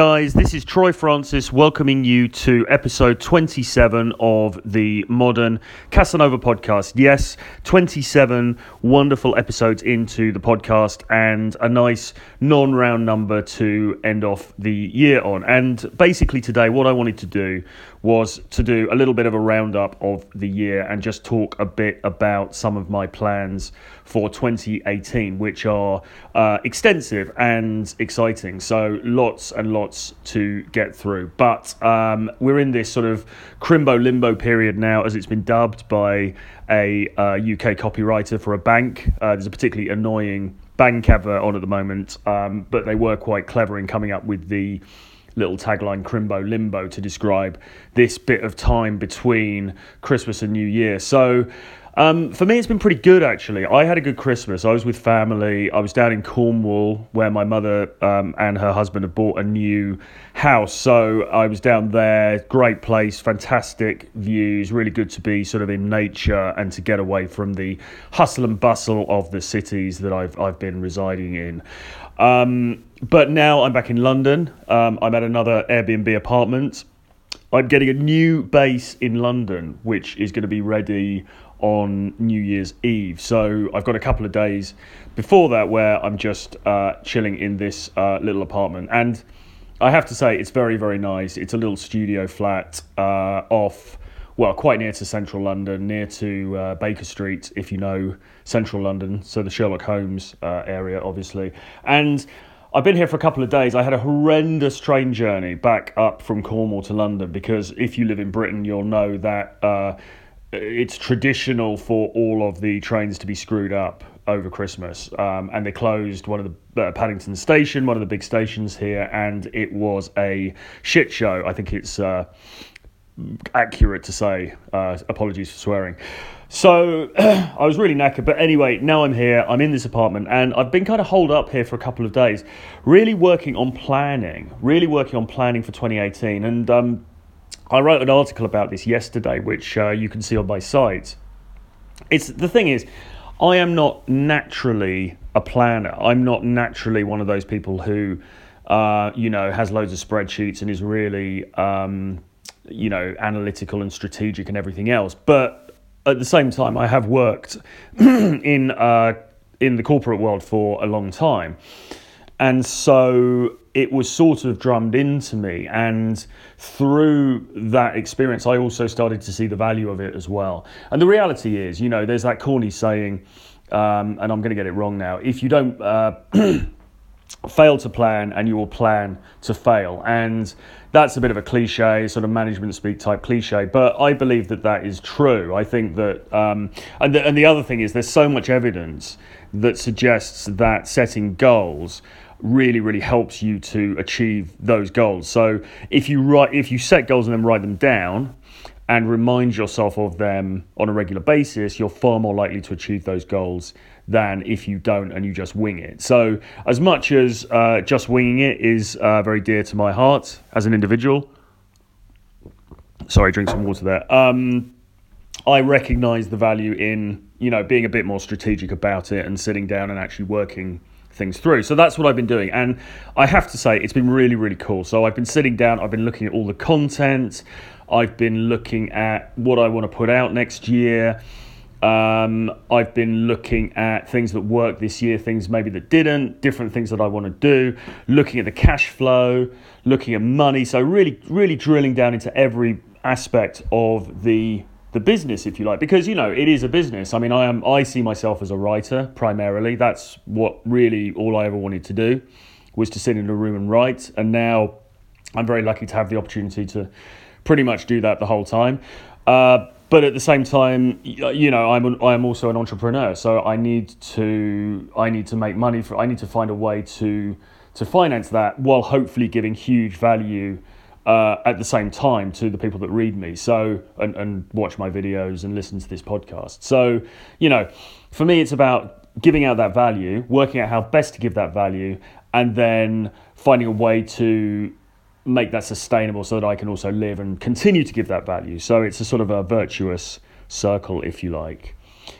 Guys, this is Troy Francis welcoming you to episode 27 of the Modern Casanova podcast. Yes, 27 wonderful episodes into the podcast and a nice non round number to end off the year on. And basically, today, what I wanted to do was to do a little bit of a roundup of the year and just talk a bit about some of my plans for 2018, which are uh, extensive and exciting. So, lots and lots to get through. But um, we're in this sort of crimbo limbo period now, as it's been dubbed by a uh, UK copywriter for a bank. Uh, there's a particularly annoying bank advert on at the moment, um, but they were quite clever in coming up with the little tagline crimbo limbo to describe this bit of time between Christmas and New Year. So um, for me, it's been pretty good actually. I had a good Christmas. I was with family. I was down in Cornwall where my mother um, and her husband have bought a new house. So I was down there. Great place, fantastic views. Really good to be sort of in nature and to get away from the hustle and bustle of the cities that I've I've been residing in. Um, but now I'm back in London. Um, I'm at another Airbnb apartment. I'm getting a new base in London, which is going to be ready on New Year's Eve. So I've got a couple of days before that where I'm just uh, chilling in this uh, little apartment. And I have to say, it's very, very nice. It's a little studio flat uh, off, well, quite near to central London, near to uh, Baker Street, if you know central London. So the Sherlock Holmes uh, area, obviously. And I've been here for a couple of days. I had a horrendous train journey back up from Cornwall to London because if you live in Britain, you'll know that uh, it's traditional for all of the trains to be screwed up over Christmas. Um, and they closed one of the uh, Paddington Station, one of the big stations here, and it was a shit show. I think it's uh, accurate to say. Uh, apologies for swearing. So I was really knackered, but anyway, now I'm here. I'm in this apartment, and I've been kind of holed up here for a couple of days, really working on planning, really working on planning for 2018, and um, I wrote an article about this yesterday, which uh, you can see on my site. It's the thing is, I am not naturally a planner. I'm not naturally one of those people who, uh, you know, has loads of spreadsheets and is really, um, you know, analytical and strategic and everything else. But at the same time, I have worked in uh, in the corporate world for a long time, and so it was sort of drummed into me. And through that experience, I also started to see the value of it as well. And the reality is, you know, there's that corny saying, um, and I'm going to get it wrong now if you don't uh, fail to plan and you will plan to fail. And that's a bit of a cliche, sort of management speak type cliche, but I believe that that is true. I think that, um, and, the, and the other thing is, there's so much evidence that suggests that setting goals really really helps you to achieve those goals. So if you write if you set goals and then write them down and remind yourself of them on a regular basis you're far more likely to achieve those goals than if you don't and you just wing it. So as much as uh, just winging it is uh, very dear to my heart as an individual sorry drink some water there um, i recognize the value in you know being a bit more strategic about it and sitting down and actually working things through. So that's what I've been doing. And I have to say, it's been really, really cool. So I've been sitting down, I've been looking at all the content, I've been looking at what I want to put out next year. Um, I've been looking at things that worked this year, things maybe that didn't, different things that I want to do, looking at the cash flow, looking at money. So, really, really drilling down into every aspect of the the business, if you like, because you know it is a business. I mean, I am I see myself as a writer primarily. That's what really all I ever wanted to do was to sit in a room and write. And now I'm very lucky to have the opportunity to pretty much do that the whole time. Uh, but at the same time, you know, I'm an, I'm also an entrepreneur, so I need to I need to make money for. I need to find a way to to finance that while hopefully giving huge value uh, at the same time to the people that read me so and, and watch my videos and listen to this podcast. So you know for me it's about giving out that value working out how best to give that value and then finding a way to make that sustainable so that I can also live and continue to give that value. So it's a sort of a virtuous circle if you like.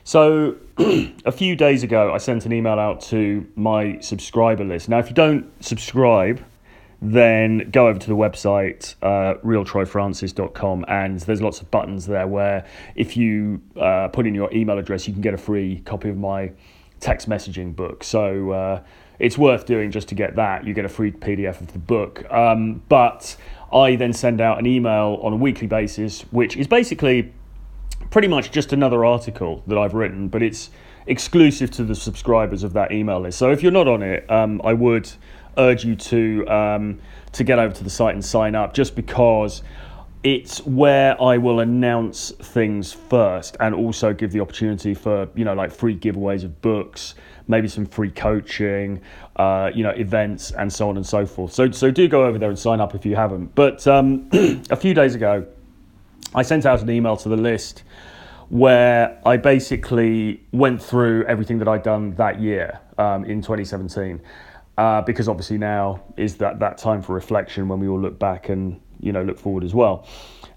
So a few days ago I sent an email out to my subscriber list. Now if you don't subscribe then go over to the website, uh, realtroyfrancis.com, and there's lots of buttons there where if you uh, put in your email address, you can get a free copy of my text messaging book. So uh, it's worth doing just to get that. You get a free PDF of the book. Um, but I then send out an email on a weekly basis, which is basically pretty much just another article that I've written, but it's exclusive to the subscribers of that email list. So if you're not on it, um, I would urge you to um, to get over to the site and sign up, just because it's where I will announce things first, and also give the opportunity for you know like free giveaways of books, maybe some free coaching, uh, you know events, and so on and so forth. So so do go over there and sign up if you haven't. But um, a few days ago, I sent out an email to the list where I basically went through everything that I'd done that year um, in 2017. Uh, because obviously now is that, that time for reflection when we all look back and you know look forward as well.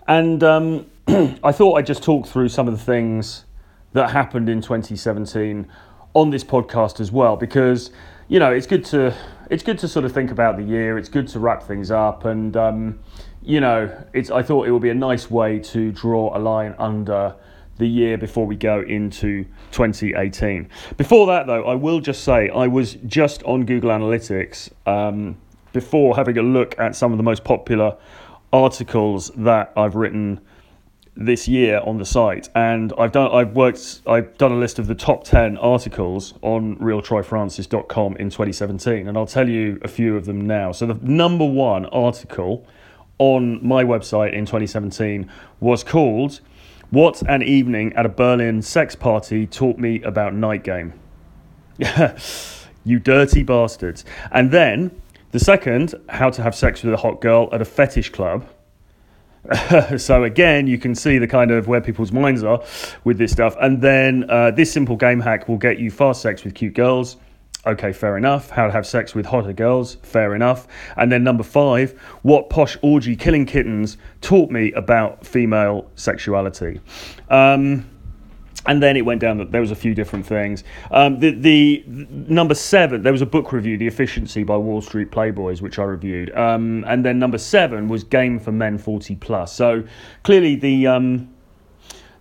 And um, I thought I'd just talk through some of the things that happened in 2017 on this podcast as well, because you know it's good to it's good to sort of think about the year. It's good to wrap things up, and um, you know it's I thought it would be a nice way to draw a line under the year before we go into 2018. Before that, though, I will just say I was just on Google Analytics um, before having a look at some of the most popular articles that I've written this year on the site and I've done I've worked I've done a list of the top 10 articles on realtroyfrancis.com in 2017 and I'll tell you a few of them now. So the number 1 article on my website in 2017 was called what an evening at a Berlin sex party taught me about night game. you dirty bastards. And then the second, how to have sex with a hot girl at a fetish club. so again, you can see the kind of where people's minds are with this stuff. And then uh, this simple game hack will get you fast sex with cute girls. Okay, fair enough. How to have sex with hotter girls, fair enough. And then number five, what posh orgy killing kittens taught me about female sexuality. Um, and then it went down that there was a few different things. Um, the, the, the number seven, there was a book review, The Efficiency by Wall Street Playboys, which I reviewed. Um, and then number seven was Game for Men 40 plus. So clearly the um,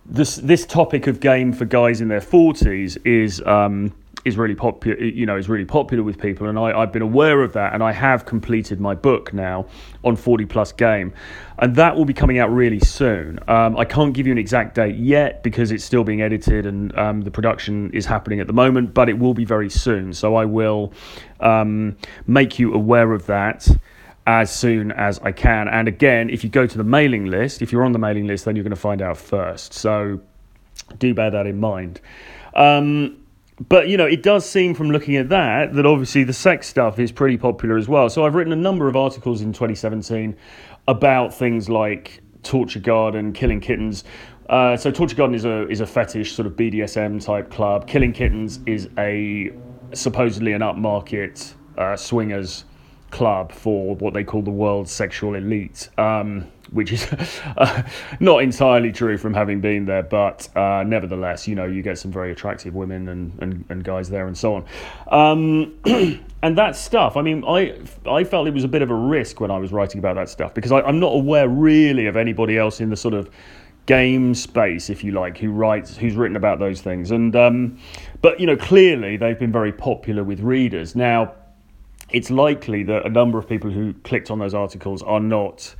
this this topic of game for guys in their 40s is um, is really popular you know is really popular with people and I, I've been aware of that and I have completed my book now on 40 plus game and that will be coming out really soon. Um, I can't give you an exact date yet because it's still being edited and um, the production is happening at the moment but it will be very soon so I will um, make you aware of that as soon as I can. And again if you go to the mailing list if you're on the mailing list then you're going to find out first so do bear that in mind. Um, but you know, it does seem from looking at that that obviously the sex stuff is pretty popular as well. So I've written a number of articles in 2017 about things like Torture Garden, Killing Kittens. Uh, so Torture Garden is a is a fetish sort of BDSM type club. Killing Kittens is a supposedly an upmarket uh, swingers club for what they call the world's sexual elite. Um, which is uh, not entirely true from having been there, but uh, nevertheless, you know, you get some very attractive women and, and, and guys there and so on. Um, and that stuff, I mean, I, I felt it was a bit of a risk when I was writing about that stuff because I, I'm not aware really of anybody else in the sort of game space, if you like, who writes, who's written about those things. And um, but you know, clearly they've been very popular with readers. Now, it's likely that a number of people who clicked on those articles are not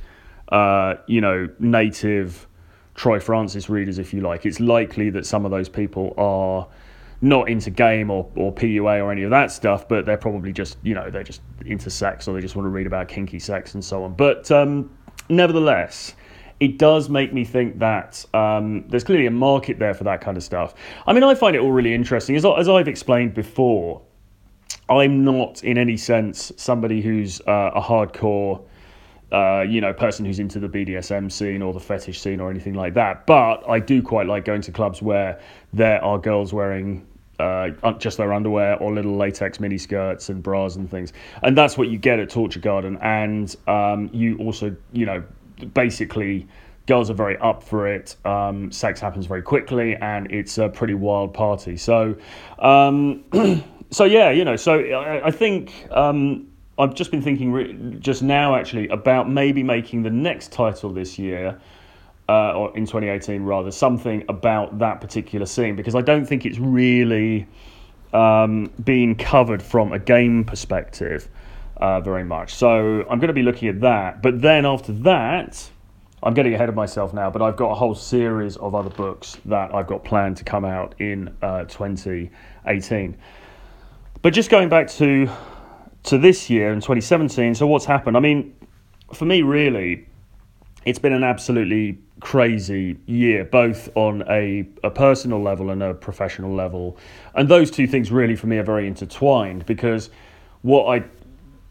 uh, you know, native Troy Francis readers, if you like. It's likely that some of those people are not into game or, or PUA or any of that stuff, but they're probably just, you know, they're just into sex or they just want to read about kinky sex and so on. But um, nevertheless, it does make me think that um, there's clearly a market there for that kind of stuff. I mean, I find it all really interesting. As, as I've explained before, I'm not in any sense somebody who's uh, a hardcore uh, you know, person who's into the BDSM scene or the fetish scene or anything like that. But I do quite like going to clubs where there are girls wearing uh, just their underwear or little latex mini skirts and bras and things. And that's what you get at Torture Garden. And um, you also, you know, basically girls are very up for it. Um, sex happens very quickly, and it's a pretty wild party. So, um, so yeah, you know, so I, I think um, I've just been thinking just now actually about maybe making the next title this year. Uh, or in 2018, rather, something about that particular scene because I don't think it's really um, being covered from a game perspective uh, very much. So I'm going to be looking at that. But then after that, I'm getting ahead of myself now, but I've got a whole series of other books that I've got planned to come out in uh, 2018. But just going back to to this year in 2017, so what's happened? I mean, for me, really, it's been an absolutely crazy year, both on a, a personal level and a professional level. And those two things, really, for me, are very intertwined because what I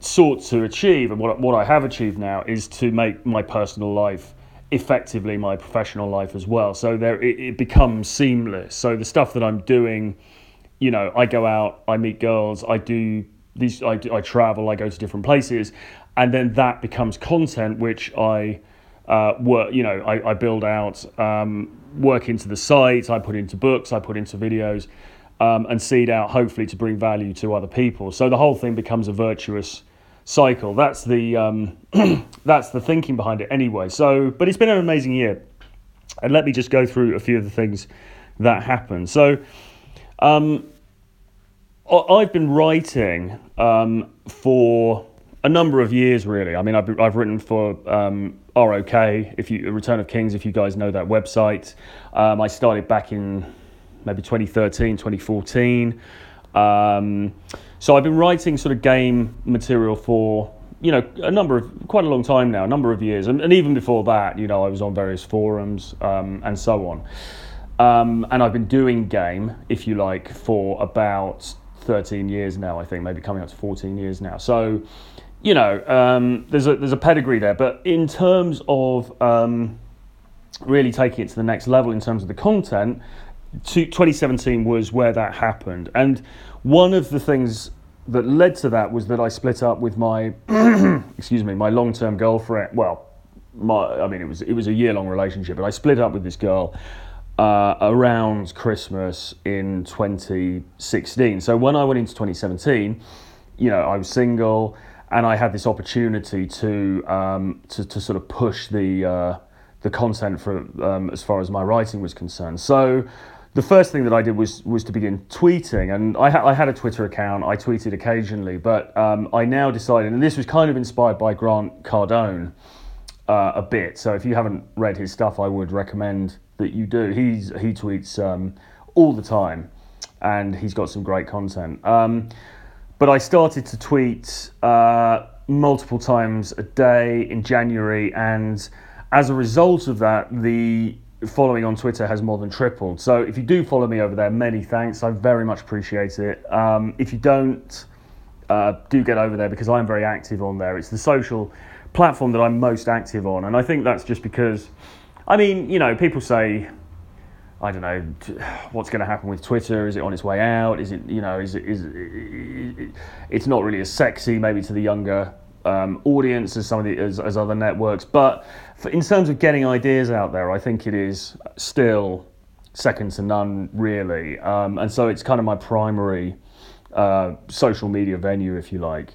sought to achieve and what, what I have achieved now is to make my personal life effectively my professional life as well. So there, it, it becomes seamless. So the stuff that I'm doing, you know, I go out, I meet girls, I do these, I, I travel, I go to different places, and then that becomes content which I uh, work, you know, I, I build out, um, work into the site, I put into books, I put into videos, um, and seed out hopefully to bring value to other people. So the whole thing becomes a virtuous cycle. That's the um, that's the thinking behind it anyway. So, but it's been an amazing year, and let me just go through a few of the things that happened. So, um, I've been writing um, for a number of years, really. I mean, I've, I've written for um, ROK, if you Return of Kings, if you guys know that website. Um, I started back in maybe 2013, 2014. Um, so I've been writing sort of game material for you know a number of quite a long time now, a number of years, and, and even before that, you know, I was on various forums um, and so on. Um, and I've been doing game, if you like, for about 13 years now. I think maybe coming up to 14 years now. So you know, um, there's a there's a pedigree there. But in terms of um, really taking it to the next level in terms of the content, 2017 was where that happened. And one of the things that led to that was that I split up with my, excuse me, my long-term girlfriend. Well, my, I mean, it was it was a year-long relationship, but I split up with this girl uh, around Christmas in 2016. So when I went into 2017, you know, I was single, and I had this opportunity to um, to, to sort of push the uh, the content for um, as far as my writing was concerned. So the first thing that I did was was to begin tweeting, and I, ha- I had a Twitter account. I tweeted occasionally, but um, I now decided, and this was kind of inspired by Grant Cardone uh, a bit. So if you haven't read his stuff, I would recommend that you do. He's he tweets um, all the time, and he's got some great content. Um, but I started to tweet uh, multiple times a day in January, and as a result of that, the following on Twitter has more than tripled. So if you do follow me over there, many thanks. I very much appreciate it. Um, if you don't, uh, do get over there because I'm very active on there. It's the social platform that I'm most active on, and I think that's just because, I mean, you know, people say, I don't know, what's going to happen with Twitter? Is it on its way out? Is it, you know, is it, is it, it's not really as sexy maybe to the younger um, audience as some of the as, as other networks. But for, in terms of getting ideas out there, I think it is still second to none, really. Um, and so it's kind of my primary uh, social media venue, if you like.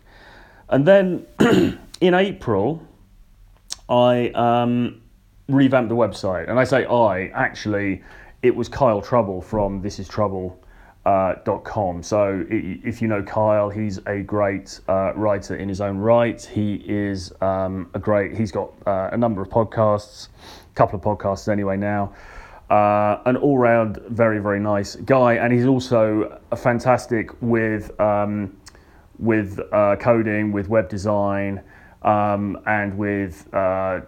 And then in April, I um, revamped the website, and I say I actually, it was Kyle Trouble from This Is Trouble uh, .com. So if you know Kyle, he's a great uh, writer in his own right. He is um, a great. He's got uh, a number of podcasts, a couple of podcasts anyway now. Uh, an all-round very very nice guy, and he's also fantastic with um, with uh, coding, with web design um, and with uh,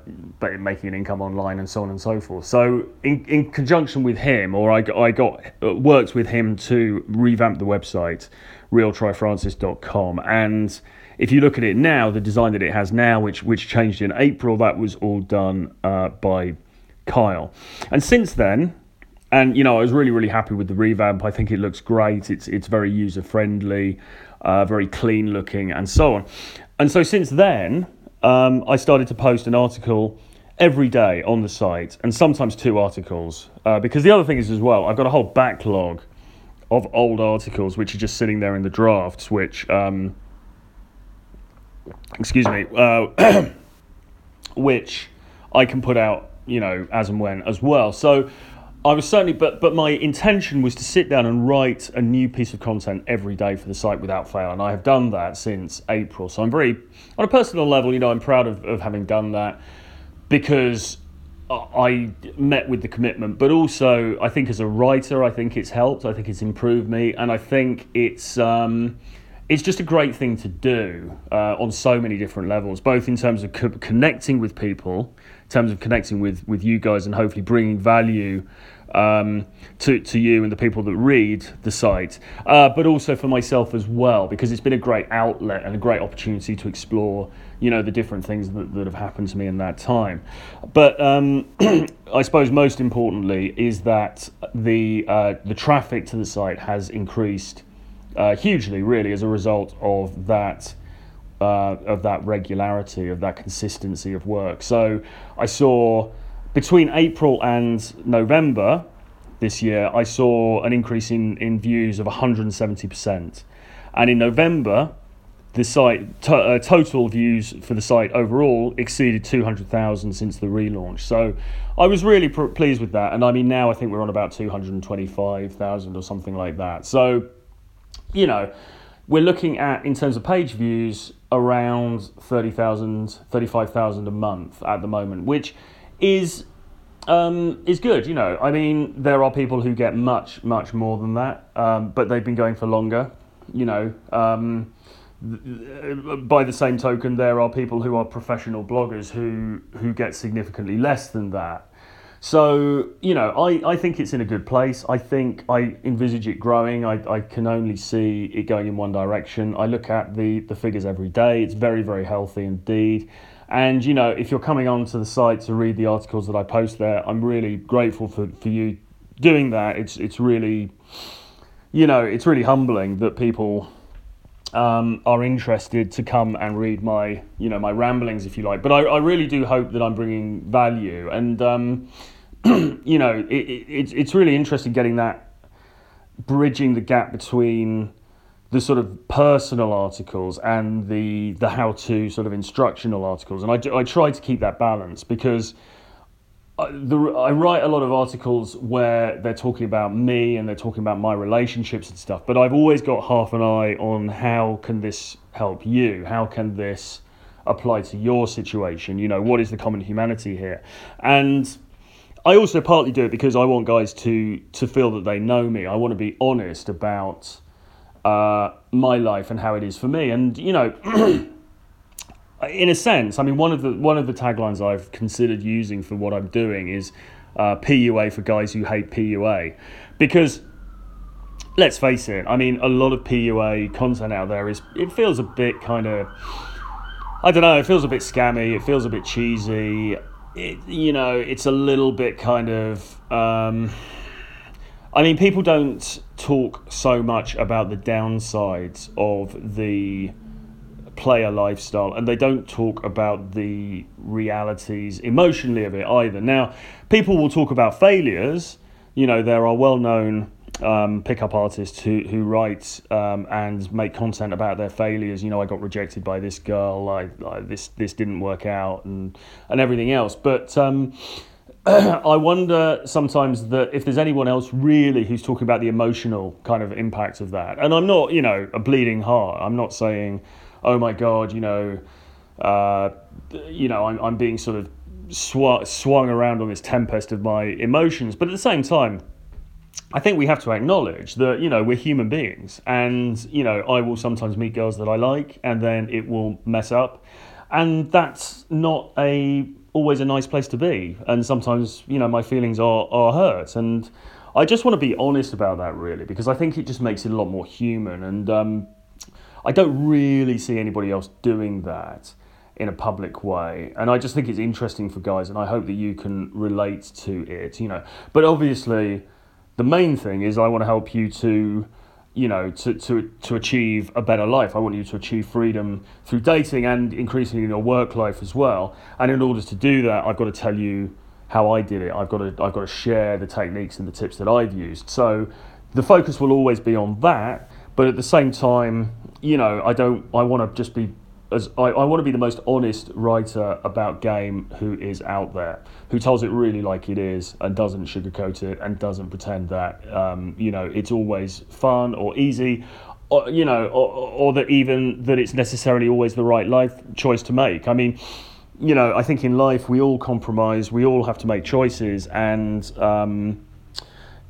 making an income online and so on and so forth. So, in, in conjunction with him, or I, I got uh, worked with him to revamp the website, realtroyfrancis.com. And if you look at it now, the design that it has now, which which changed in April, that was all done uh, by Kyle. And since then, and you know, I was really really happy with the revamp. I think it looks great. It's it's very user friendly, uh, very clean looking, and so on. And so since then, um, I started to post an article every day on the site, and sometimes two articles. Uh, because the other thing is as well, I've got a whole backlog of old articles which are just sitting there in the drafts, which um, excuse me, uh, which I can put out, you know, as and when as well. So I was certainly, but but my intention was to sit down and write a new piece of content every day for the site without fail, and I have done that since April. So I'm very, on a personal level, you know, I'm proud of, of having done that because I met with the commitment, but also I think as a writer, I think it's helped. I think it's improved me, and I think it's. Um, it's just a great thing to do uh, on so many different levels, both in terms of co- connecting with people, in terms of connecting with, with you guys, and hopefully bringing value um, to, to you and the people that read the site, uh, but also for myself as well, because it's been a great outlet and a great opportunity to explore, you know, the different things that, that have happened to me in that time. But um, I suppose most importantly is that the, uh, the traffic to the site has increased uh, hugely, really, as a result of that. Uh, of that regularity, of that consistency of work. So I saw between April and November this year, I saw an increase in, in views of 170%. And in November, the site to, uh, total views for the site overall exceeded 200,000 since the relaunch. So I was really pr- pleased with that. And I mean, now I think we're on about 225,000 or something like that. So, you know, we're looking at, in terms of page views, around 30,000, 35,000 a month at the moment, which is um, is good. You know, I mean, there are people who get much, much more than that, um, but they've been going for longer. You know, um, th- by the same token, there are people who are professional bloggers who who get significantly less than that. So, you know, I, I think it's in a good place. I think I envisage it growing. I, I can only see it going in one direction. I look at the, the figures every day. It's very, very healthy indeed. And you know, if you're coming onto the site to read the articles that I post there, I'm really grateful for, for you doing that. It's it's really, you know, it's really humbling that people um, are interested to come and read my you know my ramblings, if you like. But I, I really do hope that I'm bringing value, and um, you know, it, it, it's really interesting getting that bridging the gap between the sort of personal articles and the the how to sort of instructional articles, and I, do, I try to keep that balance because. I, the, I write a lot of articles where they're talking about me and they're talking about my relationships and stuff, but I've always got half an eye on how can this help you? How can this apply to your situation? You know, what is the common humanity here? And I also partly do it because I want guys to to feel that they know me. I want to be honest about uh, my life and how it is for me. And you know, in a sense, I mean, one of the one of the taglines I've considered using for what I'm doing is uh, PUA for guys who hate PUA, because let's face it, I mean, a lot of PUA content out there is it feels a bit kind of. I don't know. It feels a bit scammy. It feels a bit cheesy. It, you know, it's a little bit kind of. Um, I mean, people don't talk so much about the downsides of the player lifestyle and they don't talk about the realities emotionally of it either. Now, people will talk about failures. You know, there are well known um, pickup artists who, who write um, and make content about their failures. You know, I got rejected by this girl, I, I this, this didn't work out, and, and everything else. But. Um, I wonder sometimes that if there's anyone else really who's talking about the emotional kind of impact of that. And I'm not, you know, a bleeding heart. I'm not saying, oh my God, you know, uh, you know, I'm, I'm being sort of sw- swung around on this tempest of my emotions. But at the same time, I think we have to acknowledge that, you know, we're human beings. And, you know, I will sometimes meet girls that I like and then it will mess up. And that's not a always a nice place to be. And sometimes, you know, my feelings are, are hurt. And I just want to be honest about that, really, because I think it just makes it a lot more human. And um, I don't really see anybody else doing that in a public way. And I just think it's interesting for guys, and I hope that you can relate to it, you know. But obviously, the main thing is I want to help you to you know, to, to, to achieve a better life. I want you to achieve freedom through dating and increasingly in your work life as well. And in order to do that, I've got to tell you how I did it. I've got to, I've got to share the techniques and the tips that I've used. So the focus will always be on that. But at the same time, you know, I don't, I want to just be as I, I want to be the most honest writer about game who is out there, who tells it really like it is and doesn't sugarcoat it and doesn't pretend that um, you know it's always fun or easy, or you know, or, or that even that it's necessarily always the right life choice to make. I mean, you know, I think in life we all compromise, we all have to make choices, and um,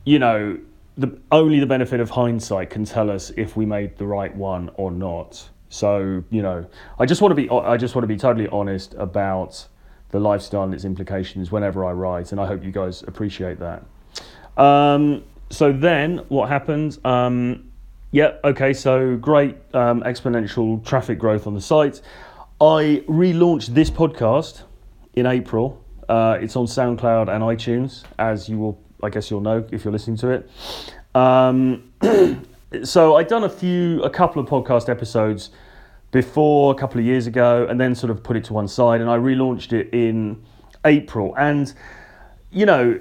you know, the only the benefit of hindsight can tell us if we made the right one or not. So you know, I just want to be I just want to be totally honest about the lifestyle and its implications whenever I write, and I hope you guys appreciate that. Um, so then, what happened? Um, yeah, okay, so great um, exponential traffic growth on the site. I relaunched this podcast in April. Uh, it's on SoundCloud and iTunes, as you will, I guess you'll know if you're listening to it. Um, so I'd done a few, a couple of podcast episodes before a couple of years ago, and then sort of put it to one side, and I relaunched it in April. And you know,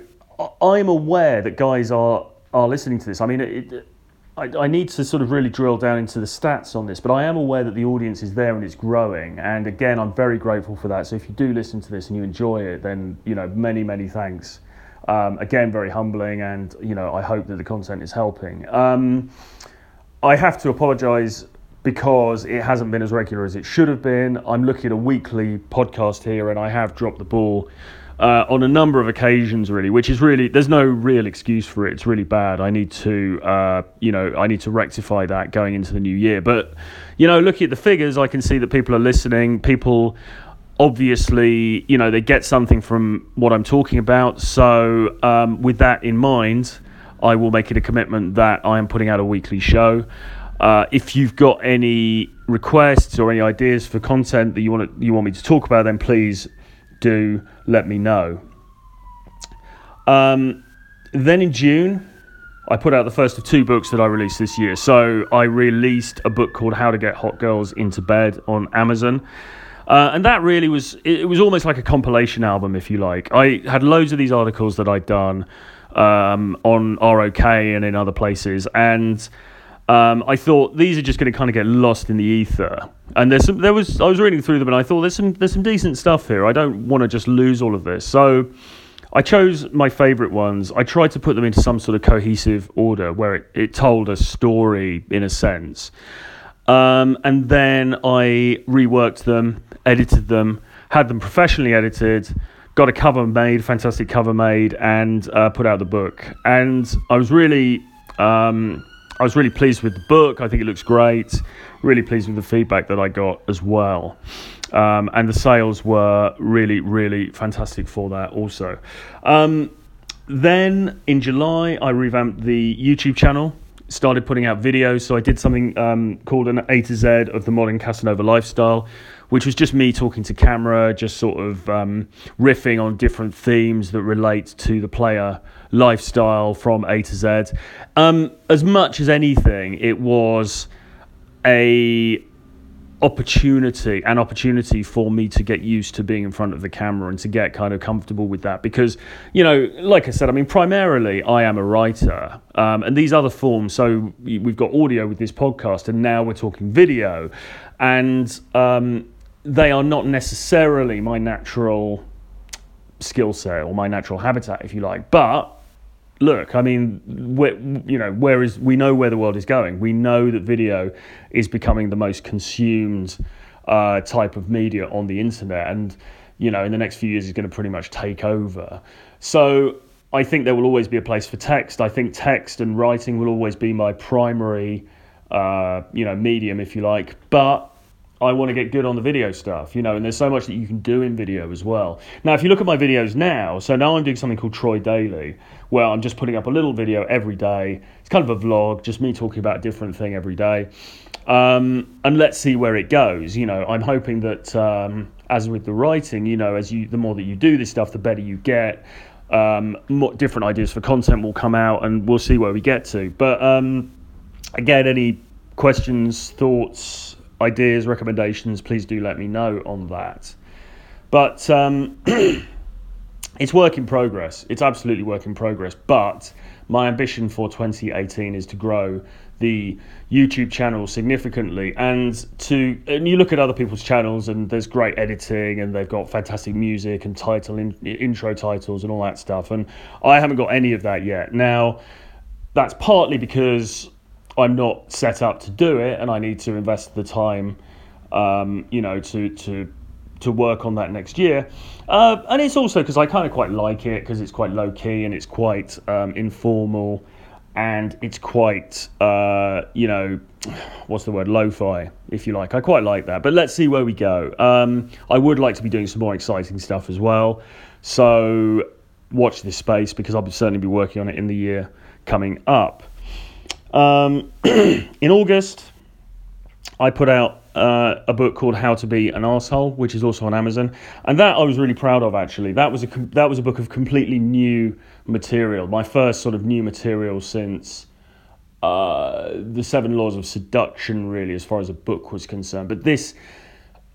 I'm aware that guys are are listening to this. I mean, it, I, I need to sort of really drill down into the stats on this, but I am aware that the audience is there and it's growing. And again, I'm very grateful for that. So if you do listen to this and you enjoy it, then you know, many many thanks. Um, again, very humbling, and you know, I hope that the content is helping. Um, I have to apologise because it hasn't been as regular as it should have been. I'm looking at a weekly podcast here, and I have dropped the ball uh, on a number of occasions, really, which is really there's no real excuse for it. It's really bad. I need to, uh, you know, I need to rectify that going into the new year. But you know, looking at the figures, I can see that people are listening. People obviously, you know, they get something from what I'm talking about. So, um, with that in mind, I will make it a commitment that I am putting out a weekly show. Uh, if you've got any requests or any ideas for content that you want to, you want me to talk about, then please do let me know. Um, then in June, I put out the first of two books that I released this year. So I released a book called How to Get Hot Girls into Bed on Amazon. Uh, and that really was, it, was almost like a compilation album, if you like. I had loads of these articles that I'd done um, on ROK and in other places. And um, I thought these are just going to kind of get lost in the ether. And there's some, there was, I was reading through them and I thought there's some, there's some decent stuff here. I don't want to just lose all of this. So I chose my favourite ones. I tried to put them into some sort of cohesive order where it, it told a story in a sense. Um, and then I reworked them, edited them, had them professionally edited, got a cover made, fantastic cover made, and uh, put out the book. And I was really, um, I was really pleased with the book. I think it looks great. Really pleased with the feedback that I got as well. Um, and the sales were really, really fantastic for that also. Um, then in July, I revamped the YouTube channel started putting out videos. So I did something um, called an A to Z of the modern Casanova lifestyle, which was just me talking to camera, just sort of um, riffing on different themes that relate to the player lifestyle from A to Z. Um, as much as anything, it was a opportunity an opportunity for me to get used to being in front of the camera and to get kind of comfortable with that. Because you know like i said i mean primarily i am a writer um, and these other forms so we've got audio with this podcast and now we're talking video. And um, they are not necessarily my natural skill set or my natural habitat if you like but look, I mean, where, you know, where is we know where the world is going. We know that video is becoming the most consumed uh, type of media on the internet, and you know, in the next few years, is going to pretty much take over. So. I think there will always be a place for text. I think text and writing will always be my primary, uh, you know, medium, if you like. But I want to get good on the video stuff, you know, and there's so much that you can do in video as well. Now, if you look at my videos now, so now I'm doing something called Troy Daily, where I'm just putting up a little video every day. It's kind of a vlog, just me talking about a different thing every day. Um, and let's see where it goes. You know, I'm hoping that, um, as with the writing, you know, as you, the more that you do this stuff, the better you get. Um, more, different ideas for content will come out, and we'll see where we get to. But um, again, any questions, thoughts, ideas, recommendations, please do let me know on that. But um, it's work in progress. It's absolutely work in progress. But my ambition for 2018 is to grow the YouTube channel significantly and to and you look at other people's channels and there's great editing and they've got fantastic music and title in, intro titles and all that stuff and I haven't got any of that yet. Now that's partly because I'm not set up to do it and I need to invest the time um, you know to to to work on that next year. Uh, and it's also because I kind of quite like it because it's quite low key and it's quite um, informal and it's quite, uh, you know, what's the word, lo fi, if you like. I quite like that. But let's see where we go. Um, I would like to be doing some more exciting stuff as well. So watch this space because I'll certainly be working on it in the year coming up. Um, in August, I put out uh, a book called How to Be an Asshole, which is also on Amazon, and that I was really proud of. Actually, that was a that was a book of completely new material. My first sort of new material since uh, the Seven Laws of Seduction, really, as far as a book was concerned. But this.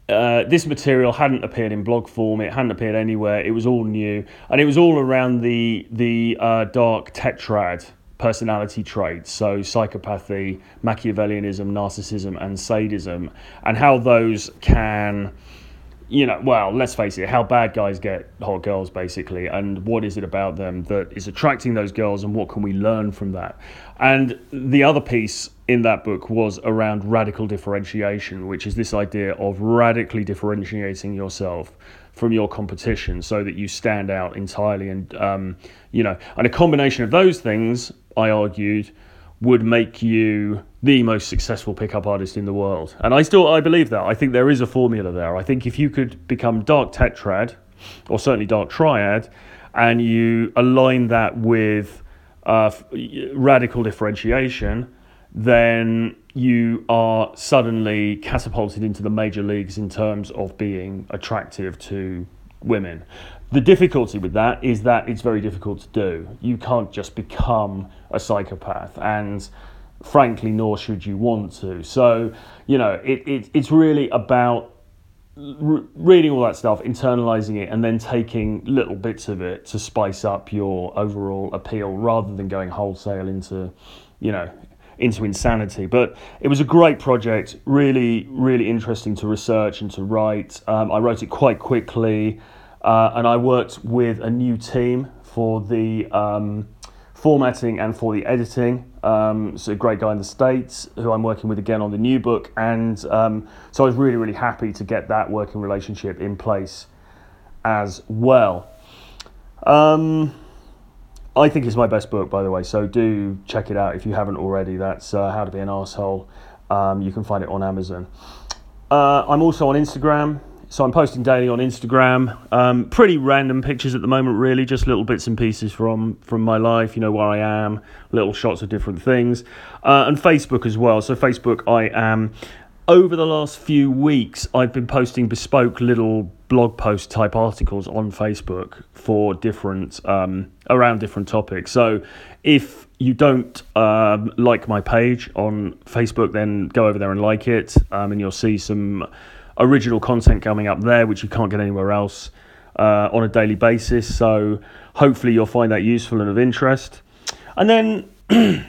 Uh, this material hadn't appeared in blog form. It hadn't appeared anywhere. It was all new, and it was all around the the uh, dark tetrad personality traits, so psychopathy, Machiavellianism, narcissism, and sadism, and how those can, you know, well, let's face it, how bad guys get hot girls, basically, and what is it about them that is attracting those girls, and what can we learn from that? And the other piece in that book was around radical differentiation, which is this idea of radically differentiating yourself from your competition so that you stand out entirely and um, you know and a combination of those things I argued, would make you the most successful pickup artist in the world. And I still I believe that. I think there is a formula there. I think if you could become dark tetrad, or certainly dark triad, and you align that with uh, radical differentiation, then you are suddenly catapulted into the major leagues in terms of being attractive to women. The difficulty with that is that it's very difficult to do. You can't just become a psychopath, and frankly, nor should you want to. So, you know, it, it it's really about re- reading all that stuff, internalizing it, and then taking little bits of it to spice up your overall appeal rather than going wholesale into, you know, into insanity. But it was a great project, really, really interesting to research and to write. Um, I wrote it quite quickly. Uh, and I worked with a new team for the um, formatting and for the editing. Um, so a great guy in the States who I'm working with again on the new book. And um, so I was really, really happy to get that working relationship in place as well. Um, I think it's my best book, by the way. So do check it out if you haven't already. That's uh, How to Be an Asshole. Um, you can find it on Amazon. Uh, I'm also on Instagram. So I'm posting daily on Instagram. Um, pretty random pictures at the moment, really, just little bits and pieces from from my life. You know where I am, little shots of different things, uh, and Facebook as well. So Facebook, I am. Over the last few weeks, I've been posting bespoke little blog post type articles on Facebook for different um, around different topics. So if you don't um, like my page on Facebook, then go over there and like it, um, and you'll see some original content coming up there, which you can't get anywhere else uh, on a daily basis. So hopefully you'll find that useful and of interest. And then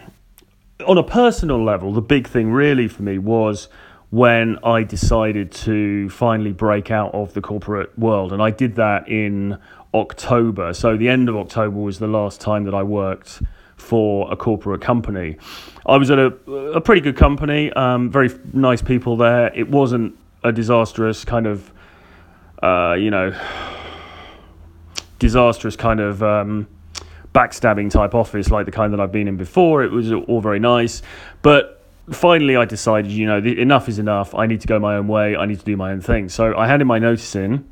on a personal level, the big thing really for me was when I decided to finally break out of the corporate world. And I did that in October. So the end of October was the last time that I worked for a corporate company. I was at a, a pretty good company, um, very nice people there. It wasn't a disastrous kind of, uh, you know, disastrous kind of um, backstabbing type office like the kind that I've been in before. It was all very nice, but finally I decided, you know, enough is enough. I need to go my own way. I need to do my own thing. So I handed my notice in.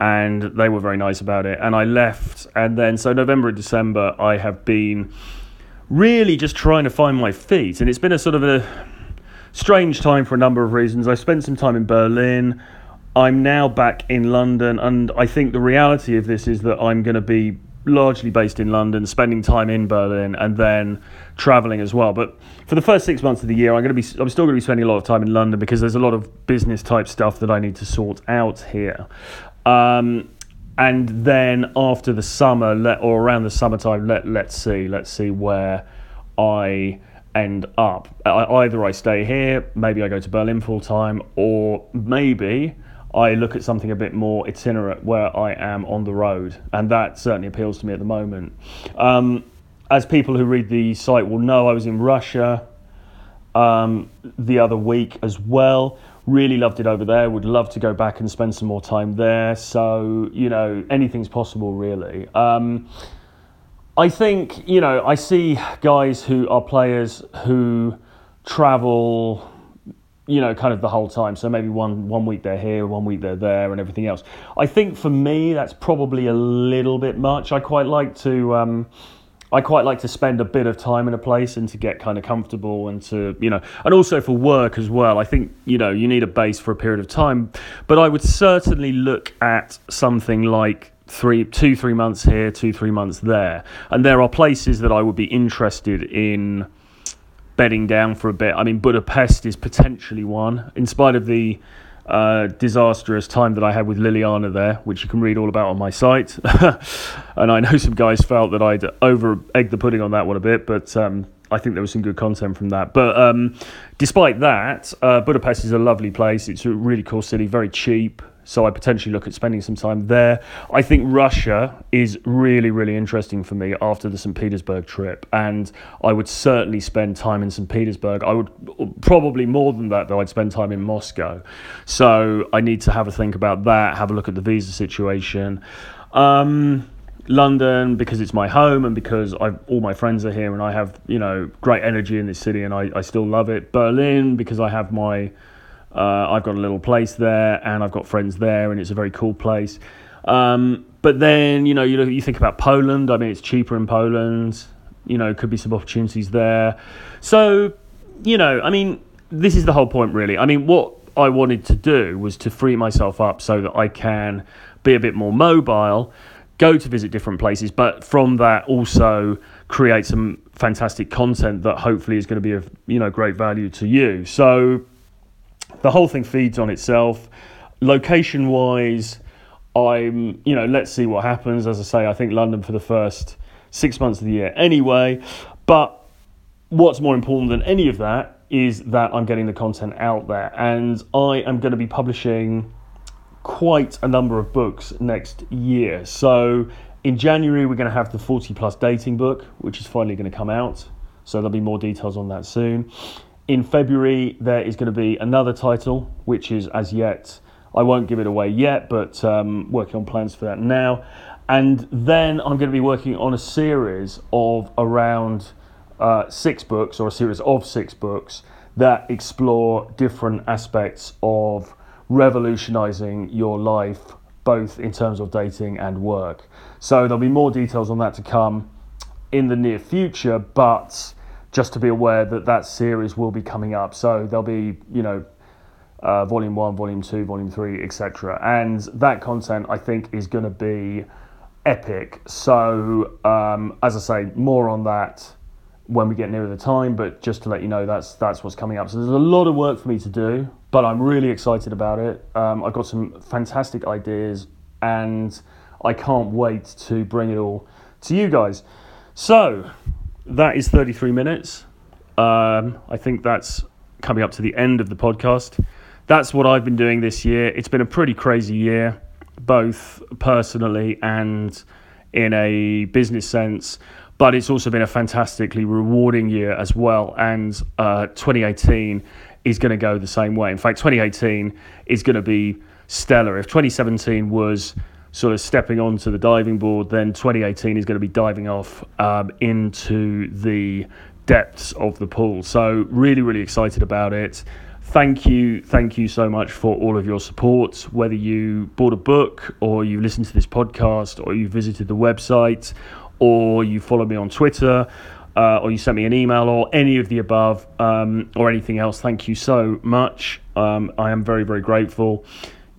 And they were very nice about it. And I left. And then, so November and December, I have been really just trying to find my feet. And it's been a sort of a strange time for a number of reasons. I spent some time in Berlin. I'm now back in London, and I think the reality of this is that I'm going to be largely based in London, spending time in Berlin, and then traveling as well. But for the first six months of the year, I'm going to be I'm still going to be spending a lot of time in London because there's a lot of business type stuff that I need to sort out here. Um, and then after the summer, let or around the summertime, let let's see, let's see where I end up. I, either I stay here, maybe I go to Berlin full time, or maybe I look at something a bit more itinerant where I am on the road, and that certainly appeals to me at the moment. Um, as people who read the site will know, I was in Russia um, the other week as well. Really loved it over there. Would love to go back and spend some more time there. So you know, anything's possible, really. Um, I think you know I see guys who are players who travel you know, kind of the whole time. So maybe one one week they're here, one week they're there, and everything else. I think for me that's probably a little bit much. I quite like to. Um, I quite like to spend a bit of time in a place and to get kind of comfortable and to, you know, and also for work as well. I think, you know, you need a base for a period of time. But I would certainly look at something like three, two, three months here, two, three months there. And there are places that I would be interested in bedding down for a bit. I mean, Budapest is potentially one, in spite of the uh, disastrous time that I had with Liliana there, which you can read all about on my site. and I know some guys felt that I'd over egged the pudding on that one a bit, but um, I think there was some good content from that. But um, despite that, uh, Budapest is a lovely place. It's a really cool city, very cheap. So I potentially look at spending some time there. I think Russia is really, really interesting for me after the St. Petersburg trip. And I would certainly spend time in St. Petersburg. I would probably more than that, though, I'd spend time in Moscow. So I need to have a think about that, have a look at the visa situation. Um, London because it's my home and because I've, all my friends are here and I have you know great energy in this city and I, I still love it. Berlin because I have my uh, I've got a little place there, and I've got friends there, and it's a very cool place. Um, but then you know you look, you think about Poland. I mean, it's cheaper in Poland. You know, could be some opportunities there. So, you know, I mean, this is the whole point, really. I mean, what I wanted to do was to free myself up so that I can be a bit more mobile, go to visit different places, but from that also create some fantastic content that hopefully is going to be of you know great value to you. So the whole thing feeds on itself. Location wise, I'm, you know, let's see what happens. As I say, I think London for the first six months of the year anyway. But what's more important than any of that is that I'm getting the content out there. And I am going to be publishing quite a number of books next year. So in January, we're going to have the 40 plus dating book, which is finally going to come out. So there'll be more details on that soon. In February, there is going to be another title, which is as yet, I won't give it away yet, but um, working on plans for that now. And then I'm going to be working on a series of around uh, six books, or a series of six books that explore different aspects of revolutionizing your life, both in terms of dating and work. So there'll be more details on that to come in the near future, but just to be aware that that series will be coming up. So there'll be, you know, uh, volume one, volume two, volume three, etc. And that content, I think, is going to be epic. So, um, as I say, more on that when we get nearer the time. But just to let you know, that's that's what's coming up. So there's a lot of work for me to do, but I'm really excited about it. Um, I've got some fantastic ideas, and I can't wait to bring it all to you guys. So that is 33 minutes. Um, I think that's coming up to the end of the podcast. That's what I've been doing this year. It's been a pretty crazy year, both personally and in a business sense, but it's also been a fantastically rewarding year as well. And uh, 2018 is going to go the same way. In fact, 2018 is going to be stellar. If 2017 was sort of stepping onto the diving board, then 2018 is going to be diving off um, into the depths of the pool. So, really, really excited about it. Thank you, thank you so much for all of your support. Whether you bought a book, or you listened to this podcast, or you visited the website, or you follow me on Twitter, uh, or you sent me an email, or any of the above, um, or anything else, thank you so much. Um, I am very, very grateful.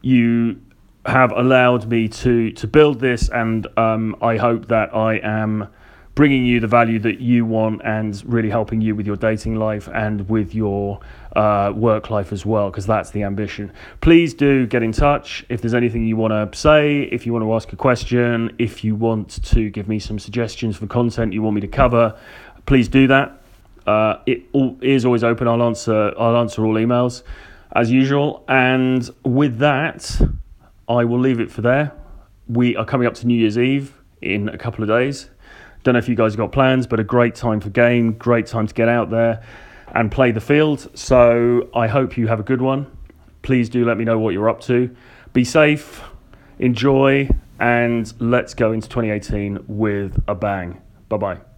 You have allowed me to to build this, and um, I hope that I am bringing you the value that you want and really helping you with your dating life and with your uh, work life as well, because that's the ambition. Please do get in touch if there's anything you want to say, if you want to ask a question, if you want to give me some suggestions for content you want me to cover, please do that. Uh, it all, is always open. I'll answer. I'll answer all emails as usual. And with that, I will leave it for there. We are coming up to New Year's Eve in a couple of days. Don't know if you guys have got plans, but a great time for game, great time to get out there and play the field. So I hope you have a good one. Please do let me know what you're up to. Be safe, enjoy, and let's go into 2018 with a bang. Bye bye.